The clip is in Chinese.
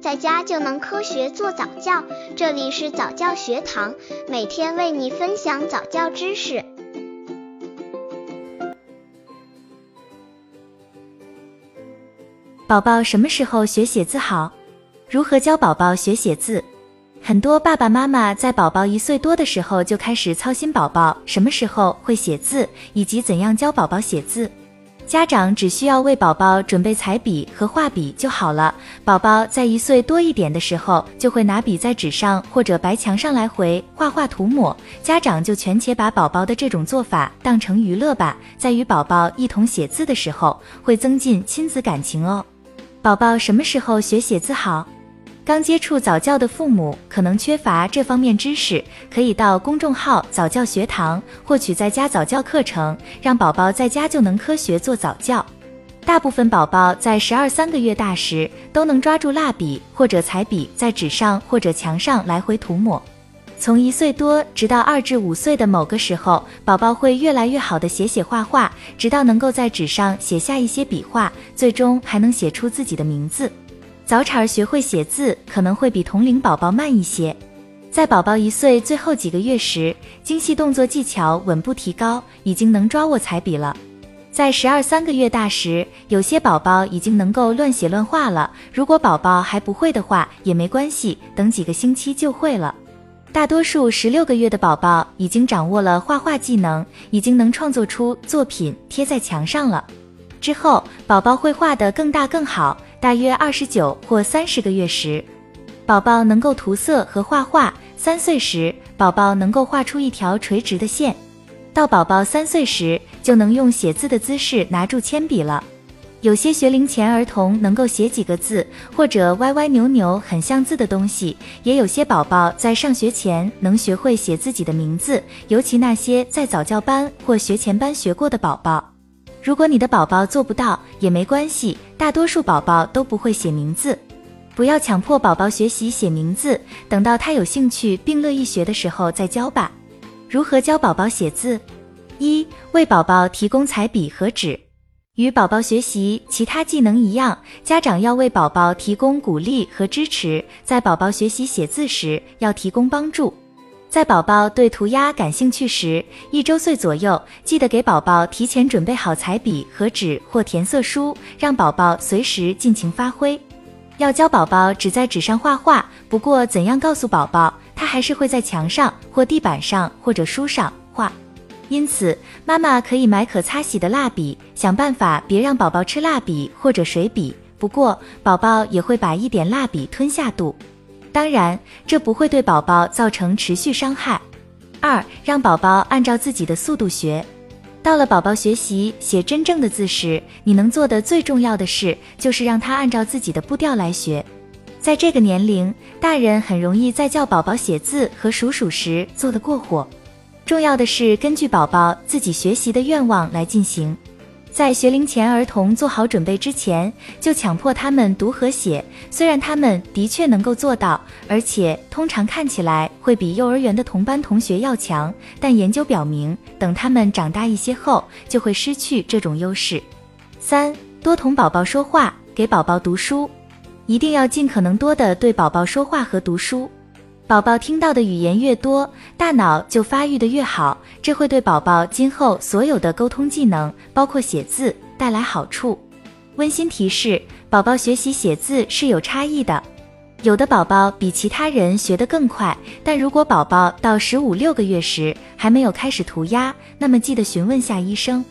在家就能科学做早教。这里是早教学堂，每天为你分享早教知识。宝宝什么时候学写字好？如何教宝宝学写字？很多爸爸妈妈在宝宝一岁多的时候就开始操心宝宝什么时候会写字，以及怎样教宝宝写字。家长只需要为宝宝准备彩笔和画笔就好了。宝宝在一岁多一点的时候，就会拿笔在纸上或者白墙上来回画画涂抹。家长就全且把宝宝的这种做法当成娱乐吧，在与宝宝一同写字的时候，会增进亲子感情哦。宝宝什么时候学写字好？刚接触早教的父母可能缺乏这方面知识，可以到公众号早教学堂获取在家早教课程，让宝宝在家就能科学做早教。大部分宝宝在十二三个月大时都能抓住蜡笔或者彩笔，在纸上或者墙上来回涂抹。从一岁多直到二至五岁的某个时候，宝宝会越来越好的写写画画，直到能够在纸上写下一些笔画，最终还能写出自己的名字。早产儿学会写字可能会比同龄宝宝慢一些，在宝宝一岁最后几个月时，精细动作技巧稳步提高，已经能抓握彩笔了。在十二三个月大时，有些宝宝已经能够乱写乱画了。如果宝宝还不会的话，也没关系，等几个星期就会了。大多数十六个月的宝宝已经掌握了画画技能，已经能创作出作品贴在墙上了。之后，宝宝会画得更大更好。大约二十九或三十个月时，宝宝能够涂色和画画；三岁时，宝宝能够画出一条垂直的线；到宝宝三岁时，就能用写字的姿势拿住铅笔了。有些学龄前儿童能够写几个字，或者歪歪扭扭很像字的东西；也有些宝宝在上学前能学会写自己的名字，尤其那些在早教班或学前班学过的宝宝。如果你的宝宝做不到也没关系，大多数宝宝都不会写名字，不要强迫宝宝学习写名字，等到他有兴趣并乐意学的时候再教吧。如何教宝宝写字？一、为宝宝提供彩笔和纸。与宝宝学习其他技能一样，家长要为宝宝提供鼓励和支持，在宝宝学习写字时要提供帮助。在宝宝对涂鸦感兴趣时，一周岁左右，记得给宝宝提前准备好彩笔和纸或填色书，让宝宝随时尽情发挥。要教宝宝只在纸上画画，不过怎样告诉宝宝，他还是会在墙上或地板上或者书上画。因此，妈妈可以买可擦洗的蜡笔，想办法别让宝宝吃蜡笔或者水笔。不过，宝宝也会把一点蜡笔吞下肚。当然，这不会对宝宝造成持续伤害。二，让宝宝按照自己的速度学。到了宝宝学习写真正的字时，你能做的最重要的事就是让他按照自己的步调来学。在这个年龄，大人很容易在教宝宝写字和数数时做得过火。重要的是根据宝宝自己学习的愿望来进行。在学龄前儿童做好准备之前，就强迫他们读和写。虽然他们的确能够做到，而且通常看起来会比幼儿园的同班同学要强，但研究表明，等他们长大一些后，就会失去这种优势。三，多同宝宝说话，给宝宝读书，一定要尽可能多的对宝宝说话和读书。宝宝听到的语言越多，大脑就发育的越好，这会对宝宝今后所有的沟通技能，包括写字带来好处。温馨提示：宝宝学习写字是有差异的，有的宝宝比其他人学得更快。但如果宝宝到十五六个月时还没有开始涂鸦，那么记得询问下医生。